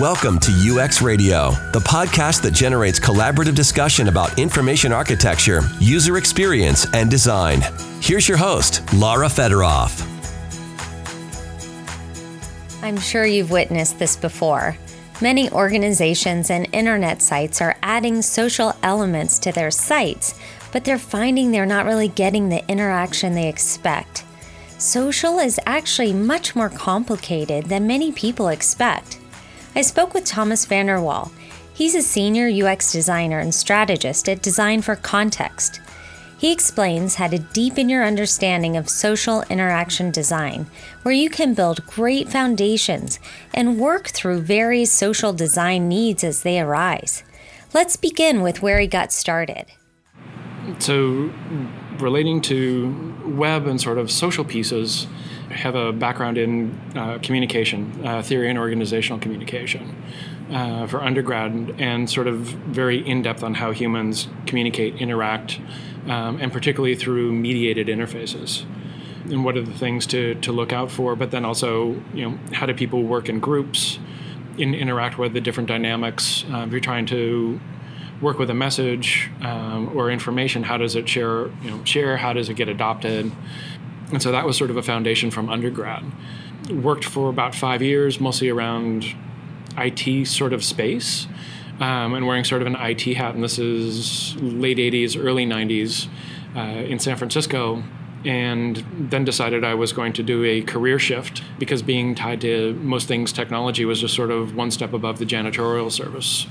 Welcome to UX Radio, the podcast that generates collaborative discussion about information architecture, user experience, and design. Here's your host, Lara Fedoroff. I'm sure you've witnessed this before. Many organizations and internet sites are adding social elements to their sites, but they're finding they're not really getting the interaction they expect. Social is actually much more complicated than many people expect. I spoke with Thomas Vander Wal. He's a senior UX designer and strategist at Design for Context. He explains how to deepen your understanding of social interaction design, where you can build great foundations and work through various social design needs as they arise. Let's begin with where he got started. So, relating to web and sort of social pieces, have a background in uh, communication, uh, theory and organizational communication uh, for undergrad, and sort of very in depth on how humans communicate, interact, um, and particularly through mediated interfaces. And what are the things to, to look out for, but then also, you know, how do people work in groups, in, interact with the different dynamics? Uh, if you're trying to work with a message um, or information, how does it share? You know, share. How does it get adopted? And so that was sort of a foundation from undergrad. Worked for about five years, mostly around IT sort of space, um, and wearing sort of an IT hat. And this is late 80s, early 90s uh, in San Francisco. And then decided I was going to do a career shift because being tied to most things technology was just sort of one step above the janitorial service.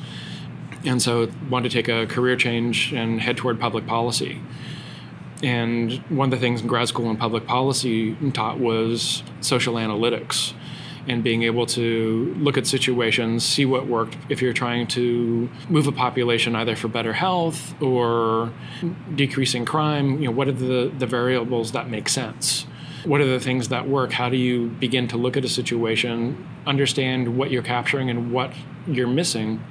And so wanted to take a career change and head toward public policy. And one of the things in grad school in public policy taught was social analytics and being able to look at situations, see what worked if you're trying to move a population either for better health or decreasing crime, you know, what are the, the variables that make sense? What are the things that work? How do you begin to look at a situation, understand what you're capturing and what you're missing,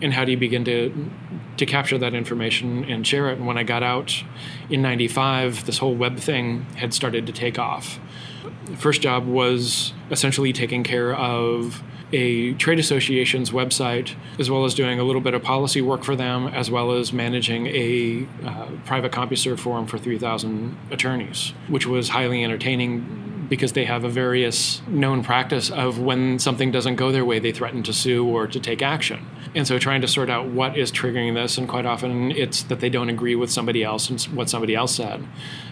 and how do you begin to to capture that information and share it? And when I got out in '95, this whole web thing had started to take off. First job was essentially taking care of a trade association's website, as well as doing a little bit of policy work for them, as well as managing a uh, private CompuServe forum for 3,000 attorneys, which was highly entertaining because they have a various known practice of when something doesn't go their way, they threaten to sue or to take action. And so trying to sort out what is triggering this, and quite often it's that they don't agree with somebody else and what somebody else said.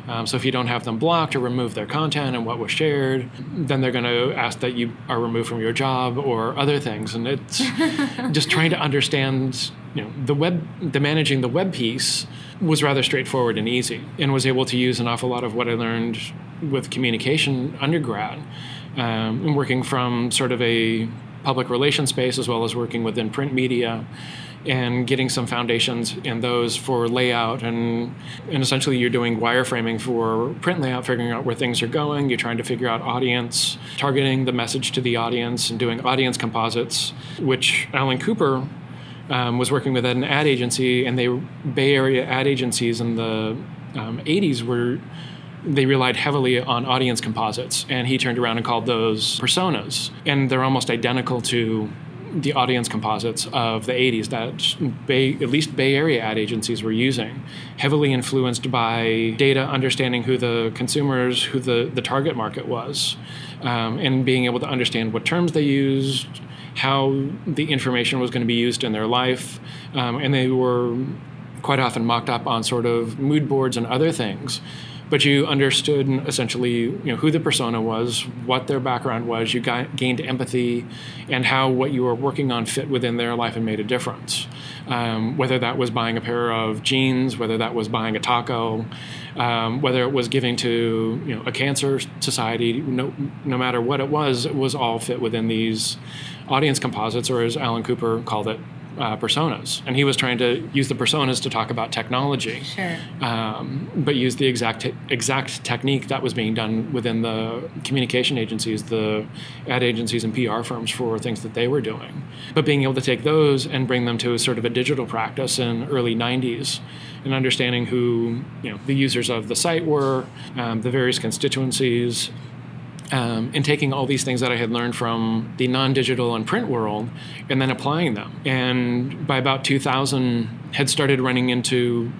Um, so if you don't have them blocked or remove their content and what was shared, then they're going to ask that you are removed from your job or other things. And it's just trying to understand, you know, the web, the managing the web piece was rather straightforward and easy, and was able to use an awful lot of what I learned with communication undergrad, um, and working from sort of a public relations space as well as working within print media and getting some foundations in those for layout and and essentially you're doing wireframing for print layout figuring out where things are going. You're trying to figure out audience targeting the message to the audience and doing audience composites which alan cooper um, was working with an ad agency and they bay area ad agencies in the um, 80s were they relied heavily on audience composites, and he turned around and called those personas. And they're almost identical to the audience composites of the 80s that Bay, at least Bay Area ad agencies were using, heavily influenced by data, understanding who the consumers, who the, the target market was, um, and being able to understand what terms they used, how the information was going to be used in their life. Um, and they were quite often mocked up on sort of mood boards and other things but you understood essentially you know who the persona was, what their background was. You got, gained empathy, and how what you were working on fit within their life and made a difference. Um, whether that was buying a pair of jeans, whether that was buying a taco, um, whether it was giving to you know a cancer society, no, no matter what it was, it was all fit within these audience composites, or as Alan Cooper called it, uh, personas, and he was trying to use the personas to talk about technology, sure. um, but use the exact te- exact technique that was being done within the communication agencies, the ad agencies and PR firms for things that they were doing. But being able to take those and bring them to a sort of a digital practice in early '90s, and understanding who you know the users of the site were, um, the various constituencies, um, and taking all these things that I had learned from the non digital and print world and then applying them. And by about 2000, had started running into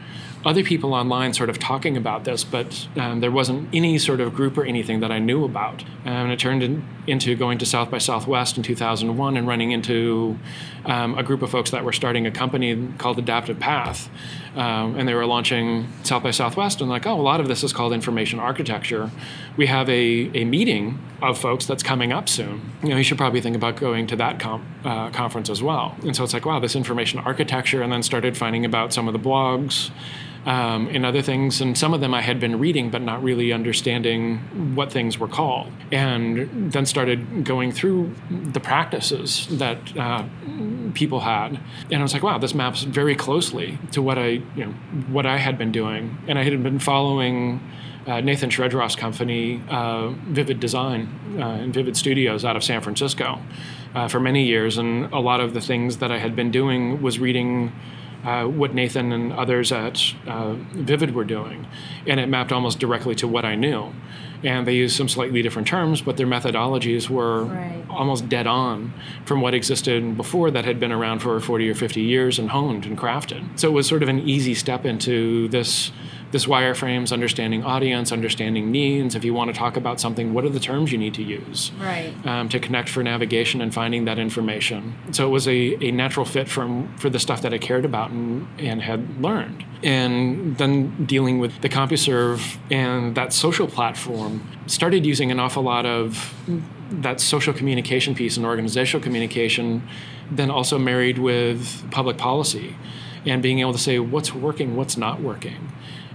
other people online sort of talking about this, but um, there wasn't any sort of group or anything that I knew about. And it turned in, into going to South by Southwest in 2001 and running into um, a group of folks that were starting a company called Adaptive Path. Um, and they were launching South by Southwest, and like, oh, a lot of this is called information architecture. We have a, a meeting of folks that's coming up soon. You know, you should probably think about going to that com- uh, conference as well. And so it's like, wow, this information architecture, and then started finding about some of the blogs um, and other things. And some of them I had been reading, but not really understanding what things were called. And then started going through the practices that uh, people had, and I was like, wow, this maps very closely to what I, you know, what I had been doing. And I had been following. Uh, Nathan Shedroff's company, uh, Vivid Design uh, and Vivid Studios out of San Francisco, uh, for many years. And a lot of the things that I had been doing was reading uh, what Nathan and others at uh, Vivid were doing, and it mapped almost directly to what I knew. And they used some slightly different terms, but their methodologies were right. almost dead on from what existed before that had been around for 40 or 50 years and honed and crafted. So it was sort of an easy step into this this wireframes, understanding audience, understanding needs. If you want to talk about something, what are the terms you need to use right. um, to connect for navigation and finding that information? So it was a, a natural fit from for the stuff that I cared about and, and had learned. And then dealing with the CompuServe and that social platform, started using an awful lot of that social communication piece and organizational communication, then also married with public policy and being able to say what's working, what's not working.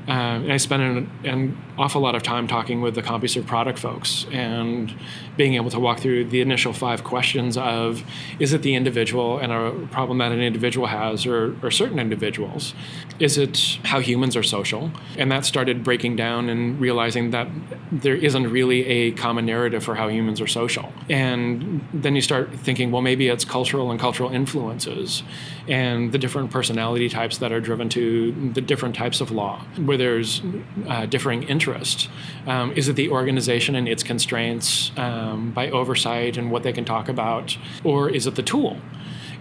Um, and I spent an, an, awful lot of time talking with the CompuServe product folks and being able to walk through the initial five questions of is it the individual and a problem that an individual has or, or certain individuals? Is it how humans are social? And that started breaking down and realizing that there isn't really a common narrative for how humans are social. And then you start thinking, well, maybe it's cultural and cultural influences and the different personality types that are driven to the different types of law where there's uh, differing interests. Um, is it the organization and its constraints um, by oversight and what they can talk about, or is it the tool?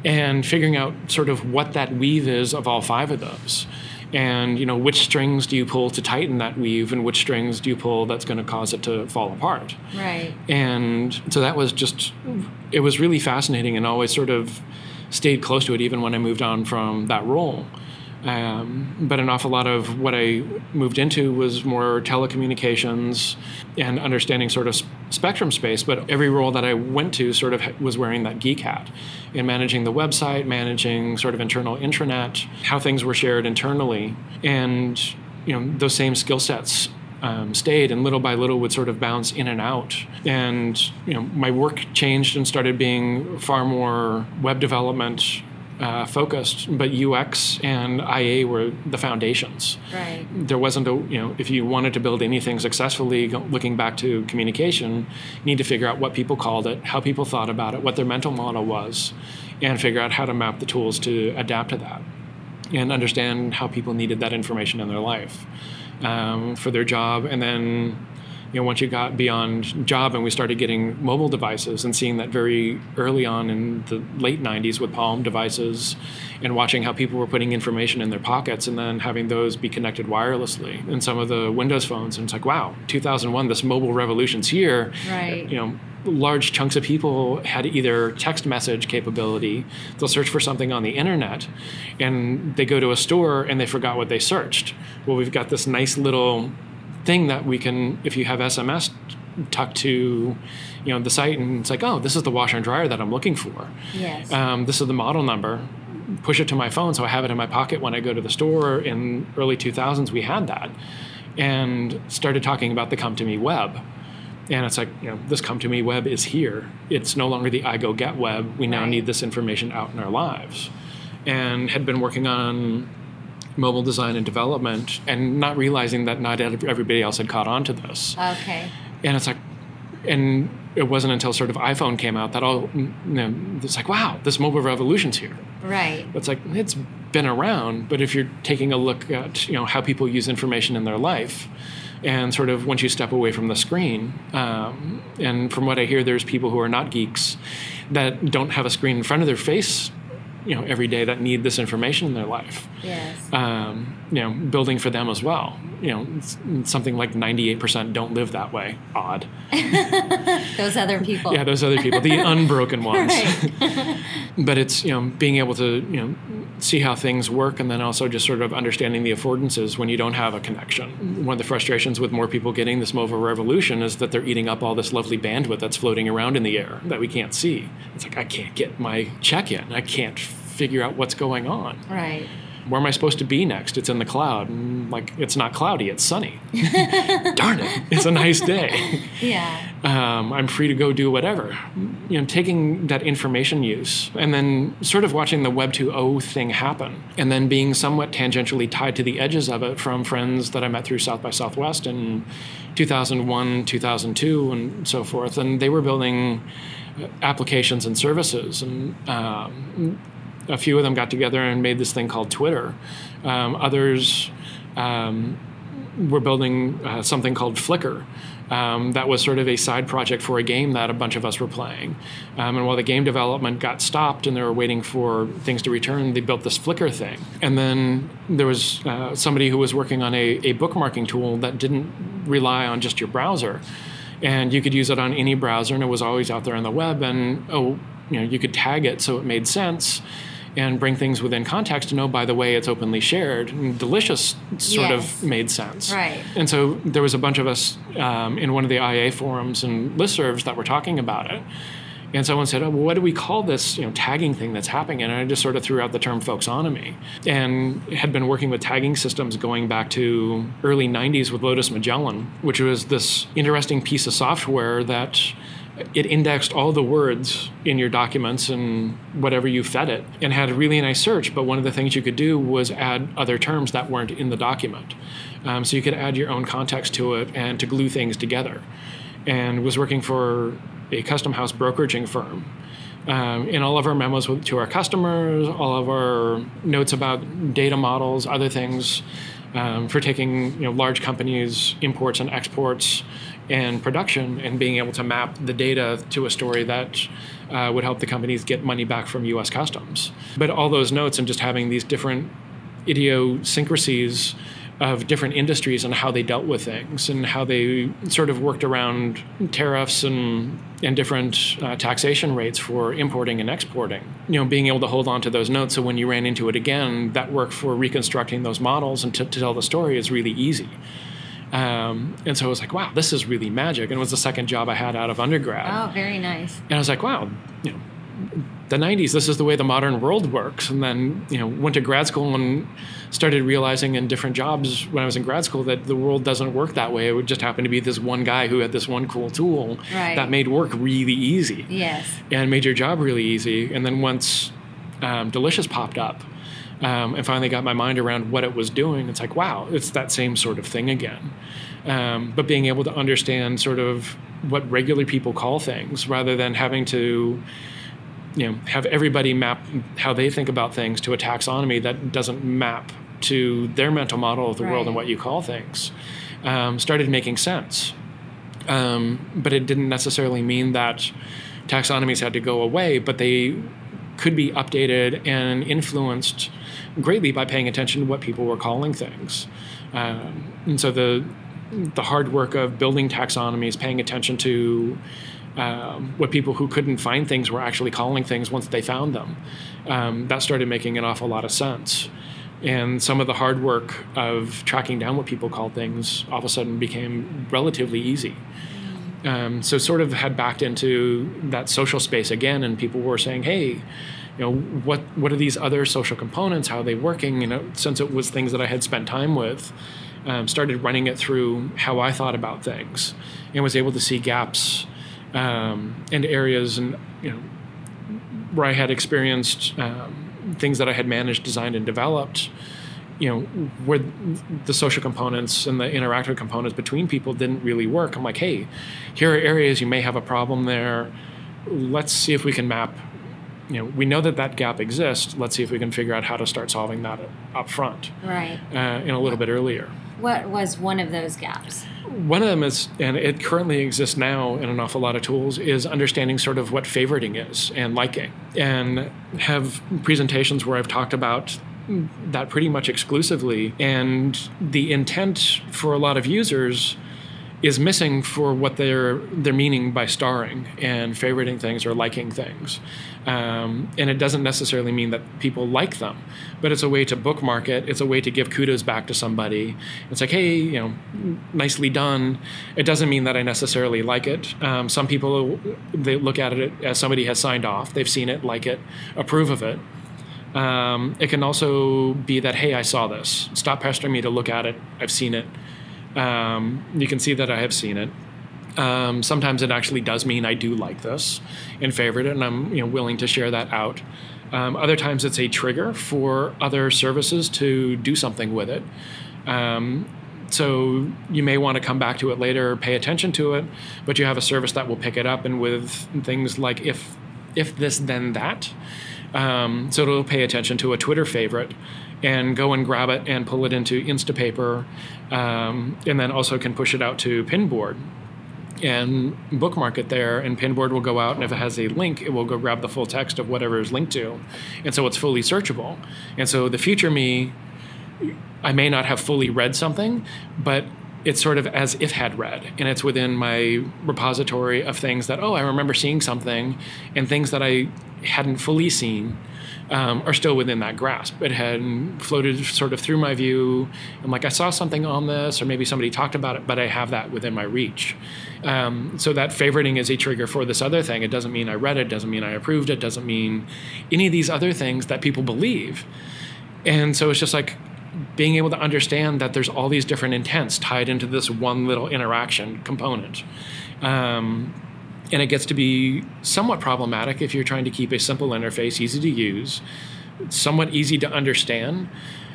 And figuring out sort of what that weave is of all five of those and you know which strings do you pull to tighten that weave and which strings do you pull that's going to cause it to fall apart right and so that was just it was really fascinating and always sort of stayed close to it even when i moved on from that role um, but an awful lot of what I moved into was more telecommunications and understanding sort of spectrum space. But every role that I went to sort of was wearing that geek hat in managing the website, managing sort of internal intranet, how things were shared internally. And, you know, those same skill sets um, stayed and little by little would sort of bounce in and out. And you know, my work changed and started being far more web development uh, focused, but UX and IA were the foundations. Right. There wasn't a, you know, if you wanted to build anything successfully, looking back to communication, you need to figure out what people called it, how people thought about it, what their mental model was, and figure out how to map the tools to adapt to that and understand how people needed that information in their life um, for their job. And then you know, once you got beyond job and we started getting mobile devices and seeing that very early on in the late 90s with Palm devices and watching how people were putting information in their pockets and then having those be connected wirelessly in some of the Windows phones. And it's like, wow, 2001, this mobile revolution's here. Right. You know, large chunks of people had either text message capability, they'll search for something on the internet, and they go to a store and they forgot what they searched. Well, we've got this nice little thing that we can, if you have SMS tucked to, you know, the site, and it's like, oh, this is the washer and dryer that I'm looking for. Yes. Um, this is the model number. Push it to my phone, so I have it in my pocket when I go to the store. In early 2000s, we had that, and started talking about the Come to Me web. And it's like, you know, this Come to Me web is here. It's no longer the I go get web. We now right. need this information out in our lives. And had been working on mobile design and development and not realizing that not everybody else had caught on to this. Okay. And it's like, and it wasn't until sort of iPhone came out that all, you know, it's like, wow, this mobile revolution's here. Right. It's like, it's been around, but if you're taking a look at, you know, how people use information in their life, and sort of once you step away from the screen, um, and from what I hear, there's people who are not geeks that don't have a screen in front of their face you know every day that need this information in their life. Yes. Um, you know, building for them as well. You know, something like 98% don't live that way. Odd. those other people. Yeah, those other people, the unbroken ones. But it's you know being able to you know see how things work, and then also just sort of understanding the affordances when you don't have a connection. One of the frustrations with more people getting this mobile revolution is that they're eating up all this lovely bandwidth that's floating around in the air that we can't see. It's like I can't get my check in. I can't figure out what's going on. Right. Where am I supposed to be next? It's in the cloud. And like it's not cloudy, it's sunny. Darn it. It's a nice day. Yeah. Um, I'm free to go do whatever. You know, taking that information use and then sort of watching the Web 2.0 thing happen and then being somewhat tangentially tied to the edges of it from friends that I met through South by Southwest in 2001, 2002, and so forth. And they were building applications and services. And um, a few of them got together and made this thing called Twitter. Um, others um, were building uh, something called Flickr. Um, that was sort of a side project for a game that a bunch of us were playing. Um, and while the game development got stopped and they were waiting for things to return, they built this Flickr thing. And then there was uh, somebody who was working on a, a bookmarking tool that didn't rely on just your browser. And you could use it on any browser, and it was always out there on the web. And oh, you know, you could tag it so it made sense and bring things within context and oh by the way it's openly shared and delicious sort Yes. of made sense Right. and so there was a bunch of us um, in one of the ia forums and listservs that were talking about it and someone said, "Oh, well, what do we call this, you know, tagging thing that's happening?" And I just sort of threw out the term folksonomy, and had been working with tagging systems going back to early '90s with Lotus Magellan, which was this interesting piece of software that it indexed all the words in your documents and whatever you fed it and had a really nice search. But one of the things you could do was add other terms that weren't in the document. Um, so you could add your own context to it and to glue things together. And was working for a custom house brokeraging firm. Um, in all of our memos to our customers, all of our notes about data models, other things, um, for taking you know, large companies' imports and exports and production and being able to map the data to a story that uh, would help the companies get money back from U.S. Customs. But all those notes and just having these different idiosyncrasies of different industries and how they dealt with things and how they sort of worked around tariffs and and different uh, taxation rates for importing and exporting. You know, being able to hold on to those notes so when you ran into it again, that work for reconstructing those models and to, to tell the story is really easy. Um, and so I was like, wow, this is really magic. And it was the second job I had out of undergrad. Oh, very nice. And I was like, wow, you know, the 90s, this is the way the modern world works. And then, you know, went to grad school and started realizing in different jobs when I was in grad school that the world doesn't work that way. It would just happen to be this one guy who had this one cool tool Right. that made work really easy Yes. and made your job really easy. And then once um, Delicious popped up um, and finally got my mind around what it was doing, it's like, wow, it's that same sort of thing again. Um, but being able to understand sort of what regular people call things rather than having to you know have everybody map how they think about things to a taxonomy that doesn't map to their mental model of the world and what you call things um, started making sense um, but it didn't necessarily mean that taxonomies had to go away but they could be updated and influenced greatly by paying attention to what people were calling things um, and so the the hard work of building taxonomies paying attention to um, what people who couldn't find things were actually calling things once they found them. Um, that started making an awful lot of sense. And some of the hard work of tracking down what people called things all of a sudden became relatively easy. Um, so sort of had backed into that social space again, and people were saying, "Hey, you know, what what are these other social components? How are they working?" You know, since it was things that I had spent time with, um, started running it through how I thought about things, and was able to see gaps um, and areas, and you know, where I had experienced um, things that I had managed, designed, and developed. You know, where the social components and the interactive components between people didn't really work. I'm like, hey, here are areas you may have a problem there. Let's see if we can map. You know, we know that that gap exists. Let's see if we can figure out how to start solving that up front Right. uh, and a little bit earlier. What was one of those gaps? One of them is, and it currently exists now in an awful lot of tools, is understanding sort of what favoriting is and liking. And have presentations where I've talked about that pretty much exclusively. And the intent for a lot of users is missing for what they're they're meaning by starring and favoriting things or liking things. Um, and it doesn't necessarily mean that people like them, but it's a way to bookmark it. It's a way to give kudos back to somebody. It's like, hey, you know, nicely done. It doesn't mean that I necessarily like it. Um, some people they look at it as somebody has signed off. They've seen it, like it, approve of it. Um, it can also be that, hey, I saw this. Stop pestering me to look at it. I've seen it. Um, you can see that I have seen it. Um, sometimes it actually does mean I do like this and favorite it, and I'm you know willing to share that out. Um, other times it's a trigger for other services to do something with it. Um, so you may want to come back to it later, or pay attention to it, but you have a service that will pick it up, and with things like if if this then that. Um, so it'll pay attention to a Twitter favorite and go and grab it and pull it into Instapaper, um, and then also can push it out to Pinboard and bookmark it there. And Pinboard will go out, and if it has a link, it will go grab the full text of whatever is linked to, and so it's fully searchable. And so the future me, I may not have fully read something, but it's sort of as if had read and it's within my repository of things that oh i remember seeing something and things that i hadn't fully seen um, are still within that grasp. It had floated sort of through my view. I'm like, I saw something on this, or maybe somebody talked about it, but I have that within my reach. Um, so that favoriting is a trigger for this other thing. It doesn't mean I read it, doesn't mean I approved it, doesn't mean any of these other things that people believe. And so it's just like being able to understand that there's all these different intents tied into this one little interaction component. Um, and it gets to be somewhat problematic if you're trying to keep a simple interface easy to use, somewhat easy to understand.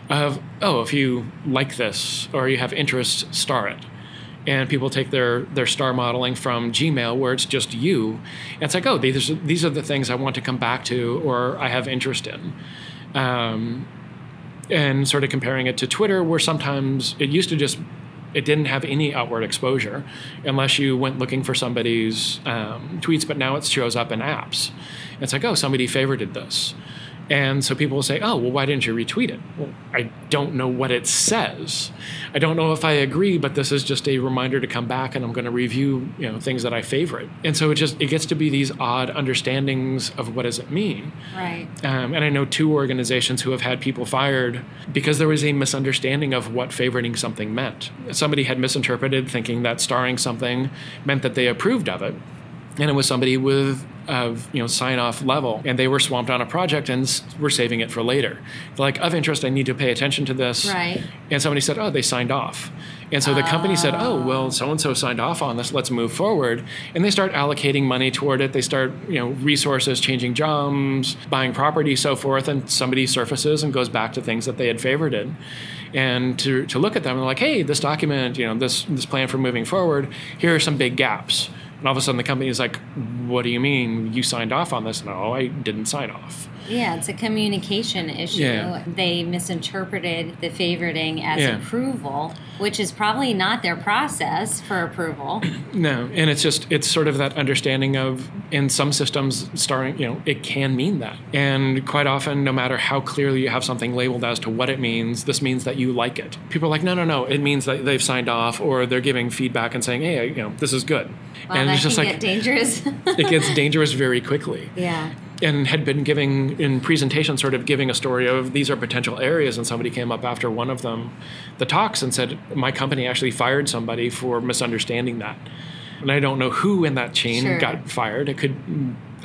Of oh, if you like this or you have interest, star it. And people take their their star modeling from Gmail, where it's just you. And it's like, oh, these are, these are the things I want to come back to or I have interest in. Um, and sort of comparing it to Twitter, where sometimes it used to just it didn't have any outward exposure unless you went looking for somebody's um, tweets, but now it shows up in apps. It's like, oh, somebody favorited this. And so people will say, oh, well, why didn't you retweet it? Well, I don't know what it says. I don't know if I agree, but this is just a reminder to come back and I'm going to review, you know, things that I favorite. And so it just, it gets to be these odd understandings of what does it mean. Right. Um, and I know two organizations who have had people fired because there was a misunderstanding of what favoriting something meant. Somebody had misinterpreted thinking that starring something meant that they approved of it and it was somebody with of you know sign off level and they were swamped on a project and were saving it for later. Like of interest i need to pay attention to this. Right. And somebody said oh they signed off. And so the company said oh, oh. well so and so signed off on this let's move forward. And they start allocating money toward it. They start you know resources changing jobs buying property so forth and somebody surfaces and goes back to things that they had favorited and to, to look at them and like hey this document you know this this plan for moving forward here are some big gaps and all of a sudden the company is like, what do you mean you signed off on this? No, oh, I didn't sign off. Yeah, it's a communication issue. Yeah. They misinterpreted the favoriting as Yeah. approval, which is probably not their process for approval. No, and it's just it's sort of that understanding of in some systems starting, you know, it can mean that. And quite often no matter how clearly you have something labeled as to what it means, this means that you like it. People are like, "No, no, no, it means that they've signed off or they're giving feedback and saying, "Hey, you know, this is good." Well, and that it's just like dangerous. it gets dangerous very quickly. yeah. And had been giving in presentation sort of giving a story of these are potential areas and somebody came up after one of them the talks and said my company actually fired somebody for misunderstanding that and i don't know who in that chain Sure. got fired it could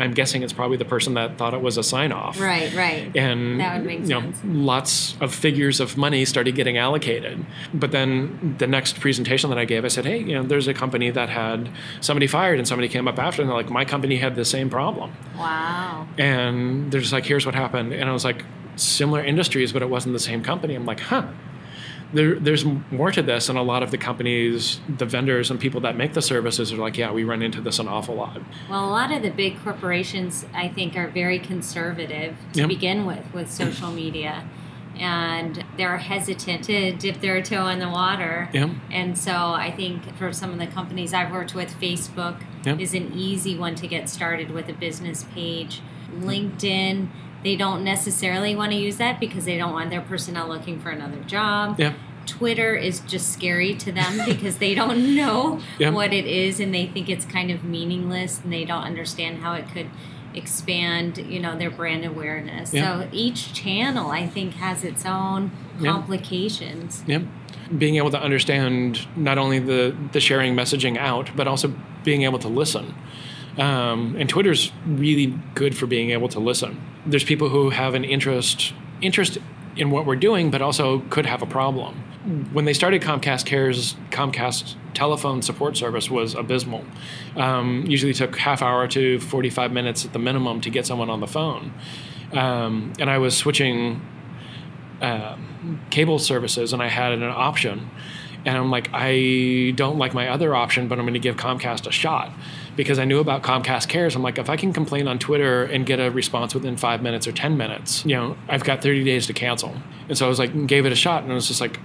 i'm guessing it's probably the person that thought it was a sign off Right, right. and That would make you know, sense. lots of figures of money started getting allocated. But then the next presentation that I gave, I said, "Hey, you know, there's a company that had somebody fired, and somebody came up after, and they're like, my company had the same problem." Wow. and they're just like, here's what happened. And I was like, similar industries, but it wasn't the same company. I'm like, huh. There, there's more to this, and a lot of the companies, the vendors, and people that make the services are like, yeah, we run into this an awful lot. Well, a lot of the big corporations, I think, are very conservative to Yep. begin with with social media. and they're hesitant to dip their toe in the water. Yeah. And so I think for some of the companies I've worked with, Facebook Yeah. is an easy one to get started with a business page. LinkedIn, they don't necessarily want to use that because they don't want their personnel looking for another job. Yeah. Twitter is just scary to them because they don't know Yeah. what it is and they think it's kind of meaningless and they don't understand how it could expand, you know, their brand awareness. Yeah. So each channel I think has its own complications. Yep. Being able to understand not only the, the sharing messaging out, but also being able to listen. Um, and Twitter's really good for being able to listen. There's people who have an interest interest in what we're doing, but also could have a problem. When they started Comcast Cares, Comcast telephone support service was abysmal. Um, usually took half hour to 45 minutes at the minimum to get someone on the phone. Um, and I was switching um, cable services and I had an option. And I'm like, I don't like my other option, but I'm going to give Comcast a shot because I knew about Comcast Cares. I'm like, if I can complain on Twitter and get a response within five minutes or 10 minutes, you know, I've got 30 days to cancel. And so I was like, gave it a shot. And it was just like,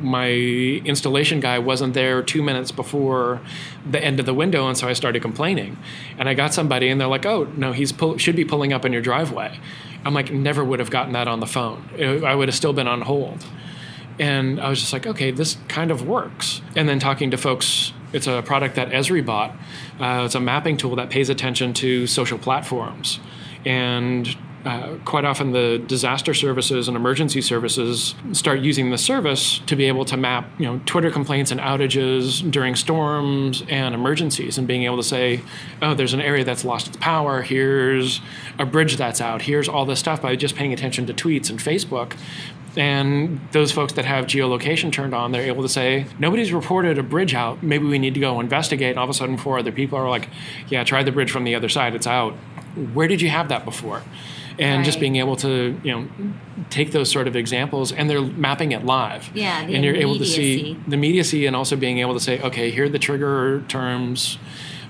my installation guy wasn't there two minutes before the end of the window. And so I started complaining. And I got somebody and they're like, oh, no, he's pull- should be pulling up in your driveway. I'm like, never would have gotten that on the phone. I would have still been on hold. And I was just like, okay, this kind of works. And then talking to folks, it's a product that Esri bought. Uh, it's a mapping tool that pays attention to social platforms. And uh, quite often the disaster services and emergency services start using the service to be able to map you know twitter complaints and outages during storms and emergencies and being able to say oh there's an area that's lost its power here's a bridge that's out here's all this stuff by just paying attention to tweets and facebook and those folks that have geolocation turned on, they're able to say, nobody's reported a bridge out. Maybe we need to go investigate. And all of a sudden, four other people are like, yeah, try the bridge from the other side. It's out. Where did you have that before? And just being able to, you know, take those sort of examples and they're mapping it live. Yeah, the and you're able to see the immediacy and also being able to say, okay, here are the trigger terms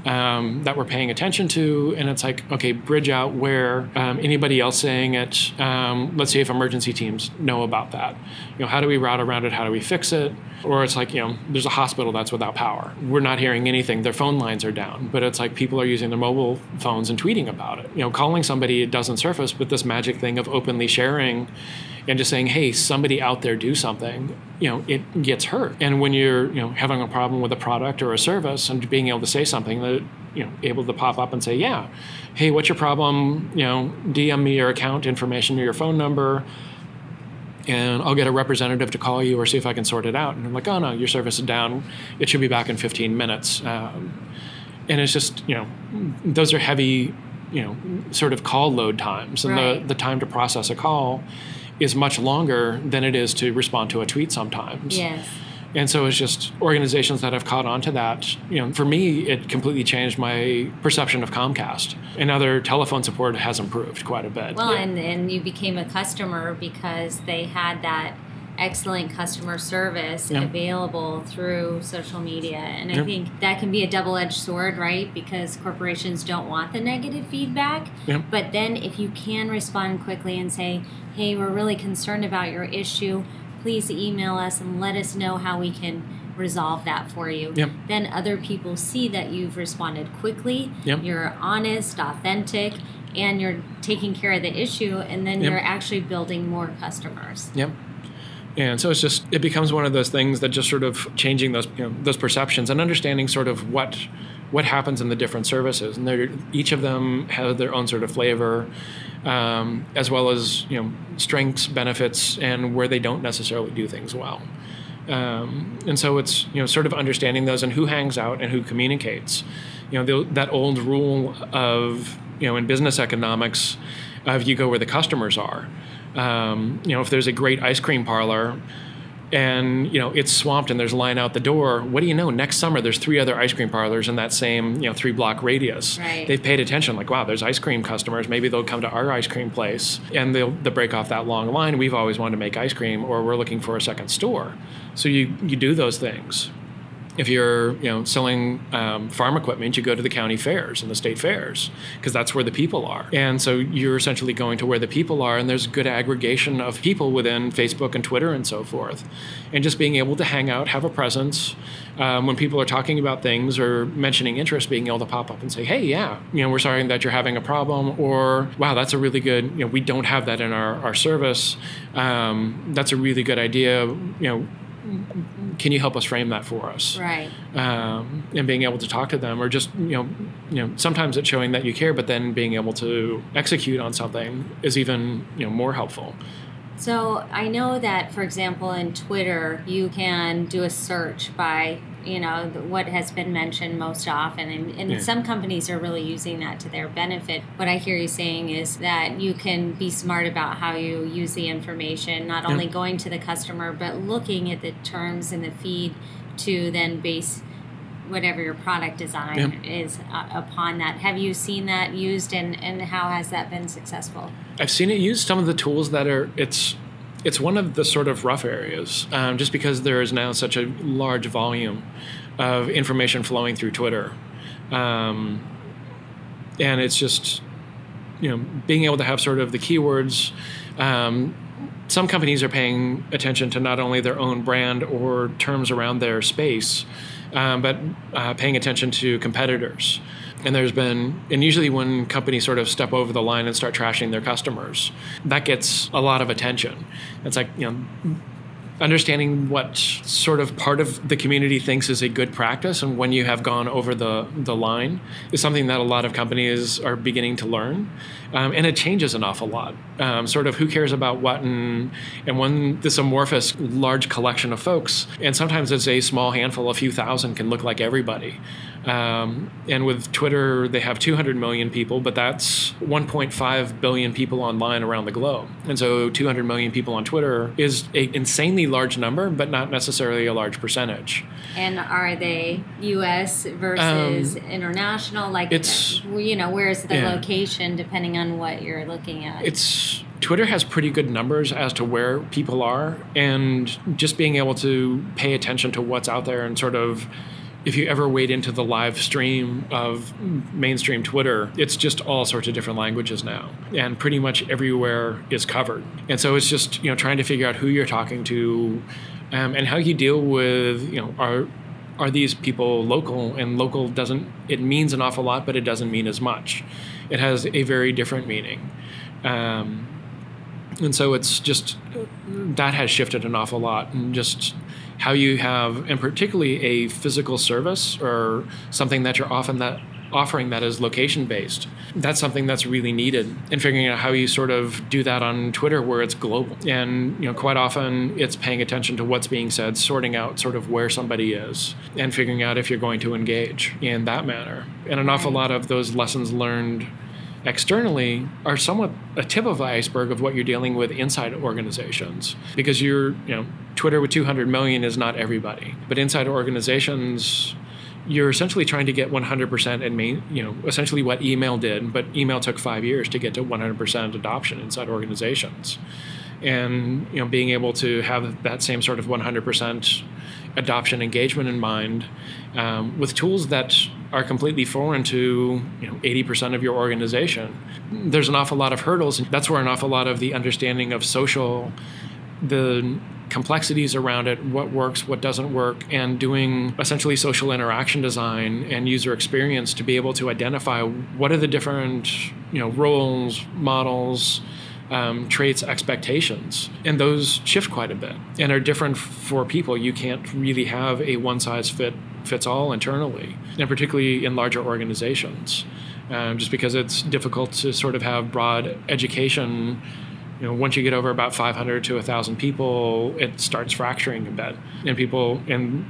um, that we're paying attention to. And it's like, okay, bridge out where um, anybody else saying it. Um, let's see if emergency teams know about that. You know, how do we route around it? How do we fix it? Or it's like, you know, there's a hospital that's without power. We're not hearing anything. Their phone lines are down. But it's like people are using their mobile phones and tweeting about it. You know, calling somebody, it doesn't surface, but this magic thing of openly sharing and just saying, "Hey, somebody out there do something," you know, it gets hurt. And when you're, you know, having a problem with a product or a service, and being able to say something that, you know, able to pop up and say, "Yeah, hey, what's your problem?" You know, DM me your account information or your phone number, and I'll get a representative to call you or see if I can sort it out. And I'm like, "Oh no, your service is down. It should be back in 15 minutes." Um, and it's just, you know, those are heavy, you know, sort of call load times, and Right. the the time to process a call is much longer than it is to respond to a tweet sometimes. Yes. And so it's just organizations that have caught on to that. You know, for me, it completely changed my perception of Comcast. And now their telephone support has improved quite a bit. Well, and, and you became a customer because they had that excellent customer service Yeah. available through social media. And I think that can be a double edged sword, right? Because corporations don't want the negative feedback. Yeah. But then if you can respond quickly and say, hey, we're really concerned about your issue, please email us and let us know how we can resolve that for you. Yep. Then other people see that you've responded quickly, Yep. you're honest, authentic, and you're taking care of the issue, and then Yep. you're actually building more customers. Yep. And so it's just it becomes one of those things that just sort of changing those you know, those perceptions and understanding sort of what what happens in the different services, and each of them have their own sort of flavor, um, as well as you know strengths, benefits, and where they don't necessarily do things well. Um, and so it's you know sort of understanding those and who hangs out and who communicates. You know the, that old rule of you know in business economics of you go where the customers are. Um, you know if there's a great ice cream parlor and you know it's swamped and there's a line out the door what do you know? Next summer there's three other ice cream parlors in that same you know three block radius. Right. they've paid attention like wow there's ice cream customers. Maybe they'll come to our ice cream place and they'll, they'll break off that long line. We've always wanted to make ice cream or we're looking for a second store. So you you do those things if you're you know selling um, farm equipment, you go to the county fairs and the state fairs because that's where the people are. And so you're essentially going to where the people are, and there's good aggregation of people within Facebook and Twitter and so forth. And just being able to hang out, have a presence um, when people are talking about things or mentioning interest, being able to pop up and say, "Hey, yeah, you know, we're sorry that you're having a problem," or "Wow, that's a really good. You know, we don't have that in our our service. Um, that's a really good idea. You know." Can you help us frame that for us? Right. Um, and being able to talk to them, or just you know, you know, sometimes it's showing that you care, but then being able to execute on something is even you know more helpful. So I know that, for example, in Twitter, you can do a search by you know what has been mentioned most often and, and yeah. some companies are really using that to their benefit what i hear you saying is that you can be smart about how you use the information not only yeah. going to the customer but looking at the terms in the feed to then base whatever your product design yeah. is uh, upon that. Have you seen that used, and and how has that been successful? I've seen it used. Some of the tools that are it's it's one of the sort of rough areas, um, just because there is now such a large volume of information flowing through Twitter, um, and it's just you know being able to have sort of the keywords. Um, some companies are paying attention to not only their own brand or terms around their space, um, but uh, paying attention to competitors. And there's been, and usually when companies sort of step over the line and start trashing their customers, that gets a lot of attention. It's like, you know, understanding what sort of part of the community thinks is a good practice and when you have gone over the, the line is something that a lot of companies are beginning to learn. Um, and it changes an awful lot. Um, sort of who cares about what, and, and when this amorphous large collection of folks, and sometimes it's a small handful, a few thousand can look like everybody. Um, and with Twitter, they have 200 million people, but that's 1.5 billion people online around the globe. And so 200 million people on Twitter is an insanely large number, but not necessarily a large percentage. And are they U.S. versus um, international? Like, it's you know, where's the yeah. location depending on what you're looking at? It's Twitter has pretty good numbers as to where people are, and just being able to pay attention to what's out there and sort of if you ever wade into the live stream of mainstream Twitter, it's just all sorts of different languages now, and pretty much everywhere is covered. And so it's just you know trying to figure out who you're talking to, um, and how you deal with you know are are these people local? And local doesn't it means an awful lot but it doesn't mean as much. It has a very different meaning. Um, and so it's just that has shifted an awful lot and just how you have, and particularly a physical service or something that you're often that offering that is location based. That's something that's really needed and figuring out how you sort of do that on Twitter where it's global. And you know, quite often it's paying attention to what's being said, sorting out sort of where somebody is and figuring out if you're going to engage in that manner. And an awful lot of those lessons learned externally are somewhat a tip of the iceberg of what you're dealing with inside organizations. Because you're you know twitter with 200 million is not everybody. But inside organizations you're essentially trying to get 100% and main, you know essentially what email did but email took five years to get to 100% adoption inside organizations. And you know being able to have that same sort of 100% adoption engagement in mind um, with tools that are completely foreign to you know 80% of your organization there's an awful lot of hurdles. And that's where an awful lot of the understanding of social the complexities around it what works what doesn't work and doing essentially social interaction design and user experience to be able to identify what are the different you know roles models um, traits, expectations, and those shift quite a bit and are different for people. You can't really have a one size fit fits all internally, and particularly in larger organizations, um, just because it's difficult to sort of have broad education. You know, once you get over about 500 to 1,000 people, it starts fracturing a bit, and people and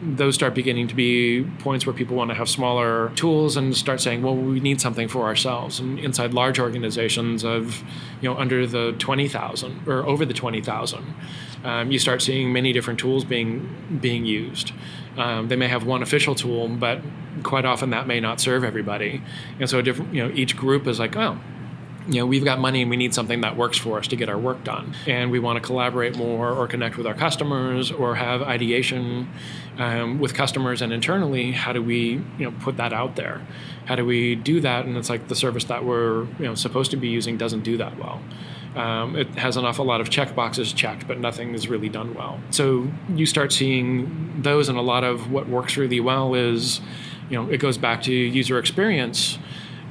those start beginning to be points where people want to have smaller tools and start saying, well, we need something for ourselves. And inside large organizations of, you know, under the 20,000 or over the 20,000, um, you start seeing many different tools being being used. Um, they may have one official tool, but quite often that may not serve everybody. And so, different, you know, each group is like, oh, you know we've got money and we need something that works for us to get our work done. And we want to collaborate more or connect with our customers or have ideation um, with customers and internally how do we you know put that out there? How do we do that? And it's like the service that we're you know supposed to be using doesn't do that well. Um, it has an awful lot of check boxes checked, but nothing is really done well. So you start seeing those, and a lot of what works really well is, you know, it goes back to user experience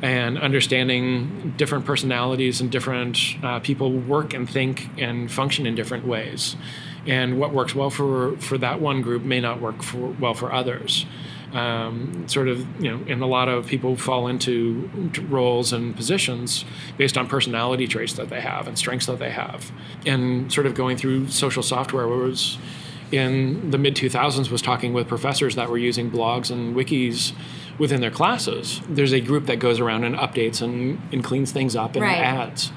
and understanding different personalities and different uh, people work and think and function in different ways. And what works well for, for that one group may not work for, well for others. Um, sort of, you know, and a lot of people fall into roles and positions based on personality traits that they have and strengths that they have. And sort of going through social software was in the mid 2000s was talking with professors that were using blogs and wikis within their classes. There's a group that goes around and updates and, and cleans things up and Right. adds.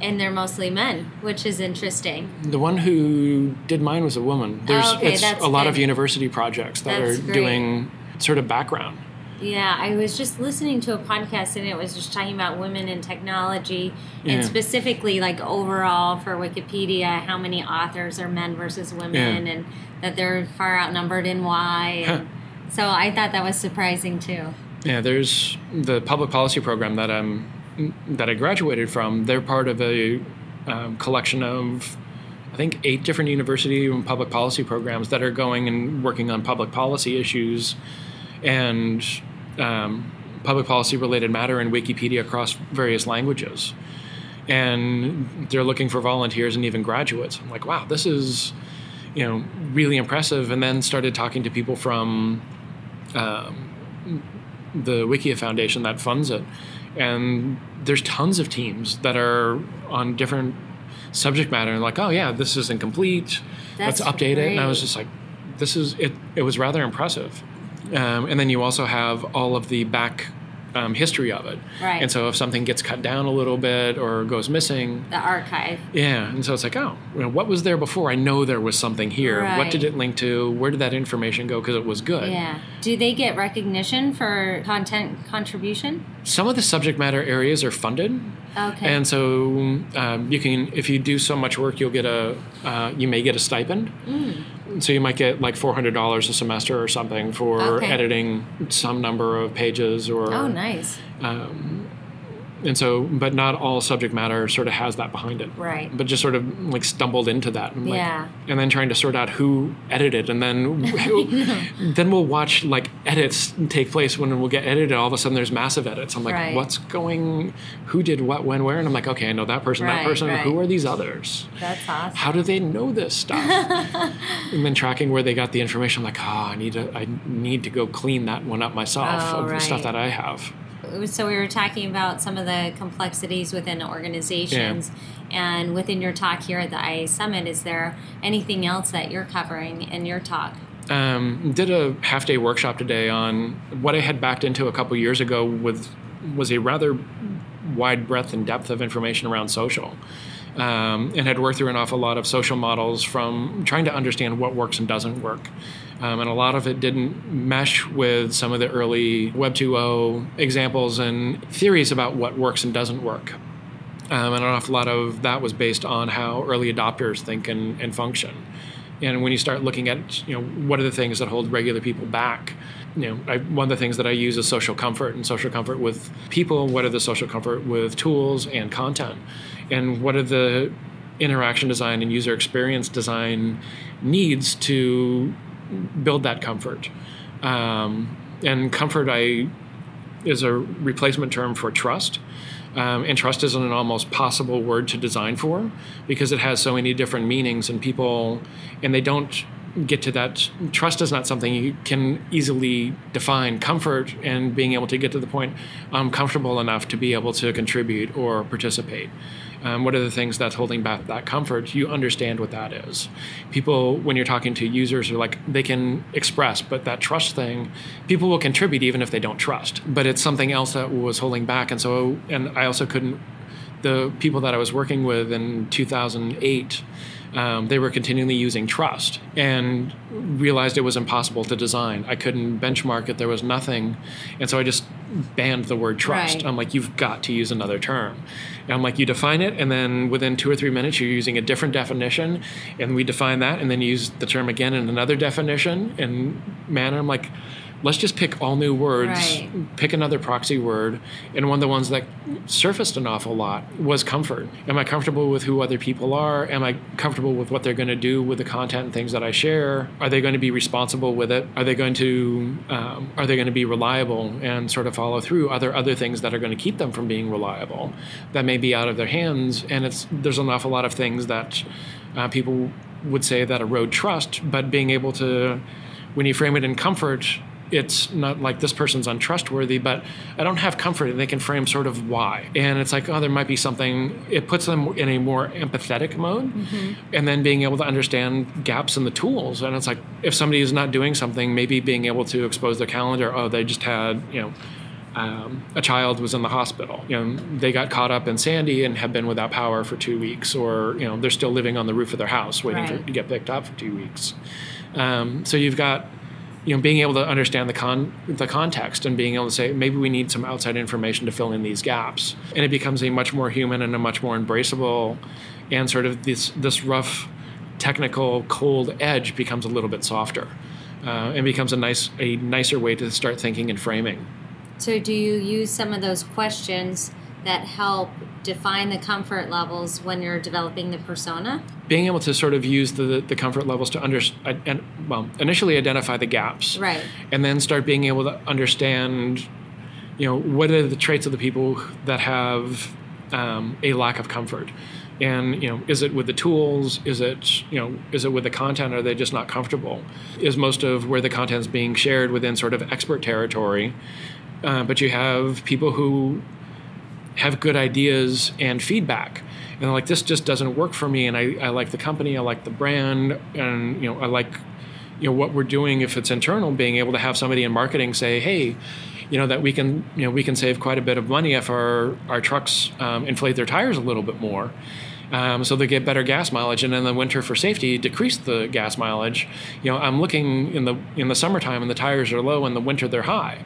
And they're mostly men, which is interesting. The one who did mine was a woman. There's Oh, okay, a lot good. of university projects that That's are great. doing sort of background. Yeah, I was just listening to a podcast and it was just talking about women in technology and specifically like overall for Wikipedia, how many authors are men versus women Yeah. and that they're far outnumbered in why. And so I thought that was surprising too. Yeah, there's the public policy program that I'm that I graduated from. They're part of a um, collection of I think eight different university and public policy programs that are going and working on public policy issues and um, public policy related matter in Wikipedia across various languages. And they're looking for volunteers and even graduates. I'm like, wow, this is you know really impressive. And then started talking to people from um, the Wikia Foundation that funds it, and there's tons of teams that are on different subject matter and like, oh yeah, this is incomplete. That's Let's update it. And I was just like, this is it. It was rather impressive. Um, and then you also have all of the back um, history of it. Right. And so if something gets cut down a little bit or goes missing, The archive. yeah, and so it's like, oh, you know, what was there before? I know there was something here. What did it link to? Where did that information go? Because it was good. Yeah. Do they get recognition for content contribution? Some of the subject matter areas are funded, Okay. and so um, you can, if you do so much work, you'll get a, uh, you may get a stipend. So you might get like four hundred dollars a semester or something for Okay. editing some number of pages or. oh, nice. And so, but not all subject matter sort of has that behind it. Right. But just sort of like stumbled into that. And like, Yeah. And then trying to sort out who edited, and then who, then we'll watch like edits take place when we'll get edited. All of a sudden, there's massive edits. I'm like, Right. what's going? Who did what, when, where? And I'm like, okay, I know that person, Right, that person. right. Who are these others? That's awesome. How do they know this stuff? and then tracking where they got the information. I'm like, oh, I need to, I need to go clean that one up myself Oh, of the stuff that I have. So we were talking about some of the complexities within organizations and within your talk here at the IA Summit, is there anything else that you're covering in your talk? um, did a half day workshop today on what I had backed into a couple years ago with was a rather wide breadth and depth of information around social. Um, and had worked through an awful lot of social models from trying to understand what works and doesn't work. Um, and a lot of it didn't mesh with some of the early Web 2.0 examples and theories about what works and doesn't work. Um, and an awful lot of that was based on how early adopters think and, and function. And when you start looking at, you know, what are the things that hold regular people back? You know, I, one of the things that I use is social comfort and social comfort with people. What are the social comfort with tools and content? And what are the interaction design and user experience design needs to build that comfort? Um, and comfort, I is a replacement term for trust. Um, and trust isn't an almost possible word to design for because it has so many different meanings and people, and they don't get to that. Trust is not something you can easily define. Comfort and being able to get to the point, I'm comfortable enough to be able to contribute or participate. Um, what are the things that's holding back that comfort? You understand what that is. People, when you're talking to users, are like they can express, but that trust thing, people will contribute even if they don't trust. But it's something else that was holding back, and so, and I also couldn't. The people that I was working with in 2008 um, they were continually using trust and realized it was impossible to design. I couldn't benchmark it, there was nothing. And so I just banned the word trust. Right. I'm like, you've got to use another term. And I'm like, you define it, and then within two or three minutes, you're using a different definition, and we define that, and then use the term again in another definition and manner. I'm like, let's just pick all new words, Right. pick another proxy word. And one of the ones that surfaced an awful lot was comfort. Am I comfortable with who other people are? Am I comfortable with what they're going to do with the content and things that I share? Are they going to be responsible with it? Are they going to um, are they going to be reliable and sort of follow through? Are there other things that are going to keep them from being reliable that may be out of their hands? And it's there's an awful lot of things that uh, people would say that erode trust, but being able to when you frame it in comfort, it's not like this person's untrustworthy, but I don't have comfort, and they can frame sort of why. And it's like, oh, there might be something. It puts them in a more empathetic mode, and then being able to understand gaps in the tools. And it's like, if somebody is not doing something, maybe being able to expose their calendar. Oh, they just had, you know. Um, a child was in the hospital. You know, they got caught up in Sandy and have been without power for two weeks, or you know, they're still living on the roof of their house, waiting for, to get picked up for two weeks. Um, so you've got you know being able to understand the con the context and being able to say maybe we need some outside information to fill in these gaps and it becomes a much more human and a much more embraceable and sort of this this rough technical cold edge becomes a little bit softer uh, and becomes a nice a nicer way to start thinking and framing So, do you use some of those questions that help define the comfort levels when you're developing the persona? Being able to sort of use the, the comfort levels to under, and, well initially identify the gaps. Right. and then start being able to understand you know what are the traits of the people that have um, a lack of comfort? And you know is it with the tools? Is it you know is it with the content? Are they just not comfortable? Is most of where the content is being shared within sort of expert territory? Uh, but you have people who have good ideas and feedback and like this just doesn't work for me. And I, I like the company i like the brand and you know i like you know what we're doing. If it's internal being able to have somebody in marketing say hey you know that we can you know we can save quite a bit of money if our our trucks um, inflate their tires a little bit more. Um, so they get better gas mileage. And in the winter for safety decrease the gas mileage. You know i'm looking in the in the summertime and the tires are low in the winter they're high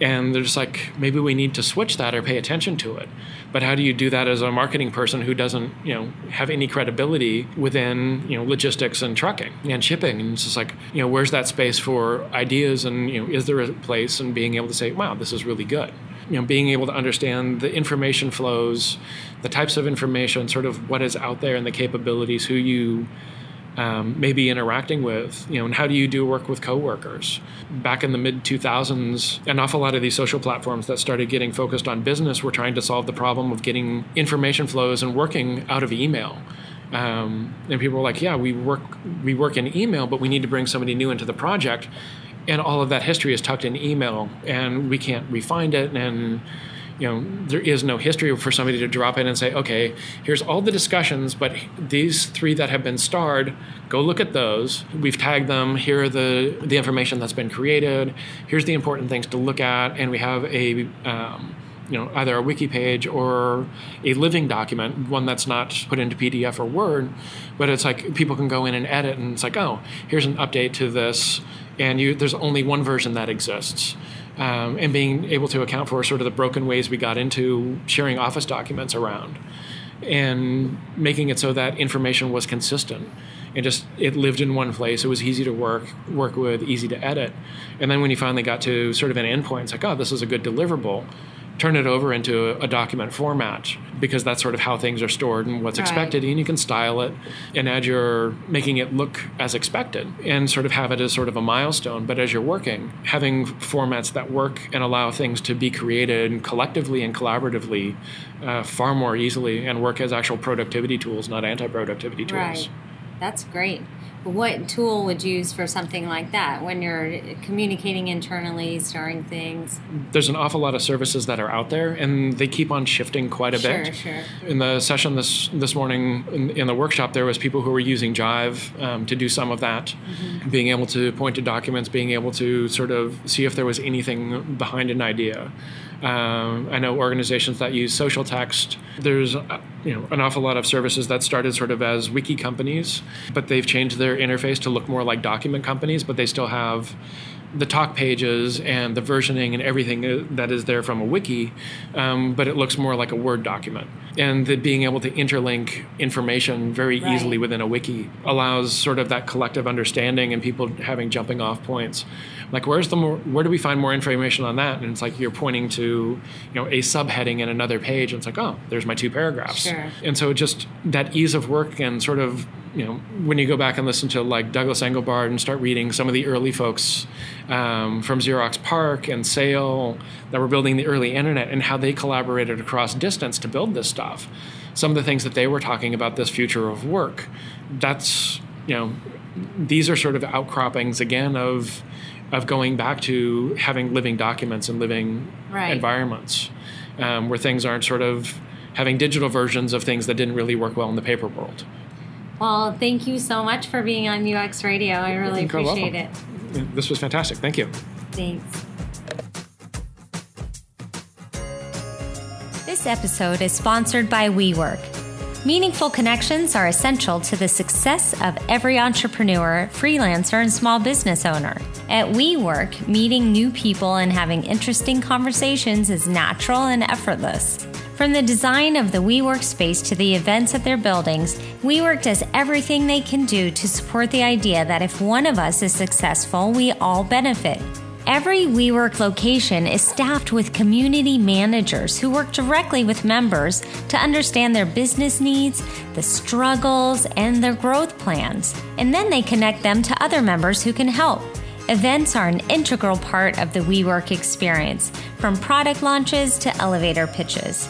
and they're just like maybe we need to switch that or pay attention to it. But how do you do that as a marketing person who doesn't you know have any credibility within you know logistics and trucking and shipping? And it's just like you know where's that space for ideas and you know is there a place and being able to say wow this is really good? You know being able to understand the information flows the types of information sort of what is out there and the capabilities who you um, maybe interacting with, you know, and how do you do work with coworkers? Back in the mid 2000s, an awful lot of these social platforms that started getting focused on business were trying to solve the problem of getting information flows and working out of email. Um, and people were like, "Yeah, we work we work in email, but we need to bring somebody new into the project." And all of that history is tucked in email, and we can't refind it, and you know there is no history for somebody to drop in and say okay here's all the discussions but these three that have been starred go look at those. We've tagged them. Here are the the information that's been created. Here's the important things to look at. And we have a um, you know either a wiki page or a living document one that's not put into pdf or word but it's like people can go in and edit and it's like oh here's an update to this and you there's only one version that exists um, and being able to account for sort of the broken ways we got into sharing office documents around and making it so that information was consistent. And just it lived in one place. It was easy to work work with easy to edit. And then when you finally got to sort of an endpoint it's like oh this is a good deliverable turn it over into a, a document format because that's sort of how things are stored and what's Right. expected and you can style it and as you're making it look as expected and sort of have it as sort of a milestone but as you're working having formats that work and allow things to be created collectively and collaboratively uh, far more easily and work as actual productivity tools not anti-productivity tools Right. That's great. What tool would you use for something like that when you're communicating internally, starting things? there's an awful lot of services that are out there and they keep on shifting quite a Sure, bit sure. in the session this this morning in, in the workshop there was people who were using Jive um, to do some of that Mm-hmm. being able to point to documents being able to sort of see if there was anything behind an idea Um, I know organizations that use Socialtext. There's uh, you know an awful lot of services that started sort of as wiki companies, but they've changed their interface to look more like document companies, but they still have the talk pages and the versioning and everything uh, that is there from a wiki, um, but it looks more like a Word document. And the being able to interlink information very right. easily within a wiki allows sort of that collective understanding and people having jumping off points. Like, where's the more, where do we find more information on that? And it's like you're pointing to, you know, a subheading in another page. And it's like, oh, there's my two paragraphs. Sure. And so just that ease of work and sort of you know, when you go back and listen to like Douglas Engelbart and start reading some of the early folks um, from Xerox PARC and SAIL that were building the early internet and how they collaborated across distance to build this stuff, some of the things that they were talking about this future of work, that's, you know, these are sort of outcroppings again of of going back to having living documents and living right. environments um, where things aren't sort of having digital versions of things that didn't really work well in the paper world. Well, thank you so much for being on UX Radio. I really appreciate it. This was fantastic. Thank you. Thanks. This episode is sponsored by WeWork. Meaningful connections are essential to the success of every entrepreneur, freelancer, and small business owner. At WeWork, meeting new people and having interesting conversations is natural and effortless. From the design of the WeWork space to the events at their buildings, WeWork does everything they can do to support the idea that if one of us is successful, we all benefit. Every WeWork location is staffed with community managers who work directly with members to understand their business needs, the struggles, and their growth plans. And then they connect them to other members who can help. Events are an integral part of the WeWork experience, from product launches to elevator pitches.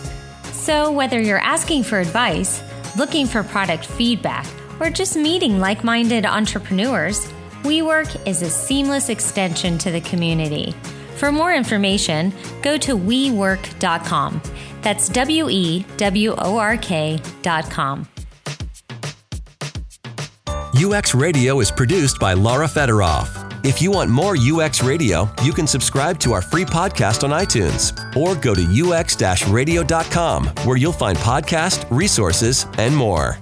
So, whether you're asking for advice, looking for product feedback, or just meeting like minded entrepreneurs, WeWork is a seamless extension to the community. For more information, go to WeWork.com. That's W E W O R K.com. UX Radio is produced by Lara Fedoroff. If you want more UX Radio, you can subscribe to our free podcast on iTunes or go to ux radio.com where you'll find podcast, resources, and more.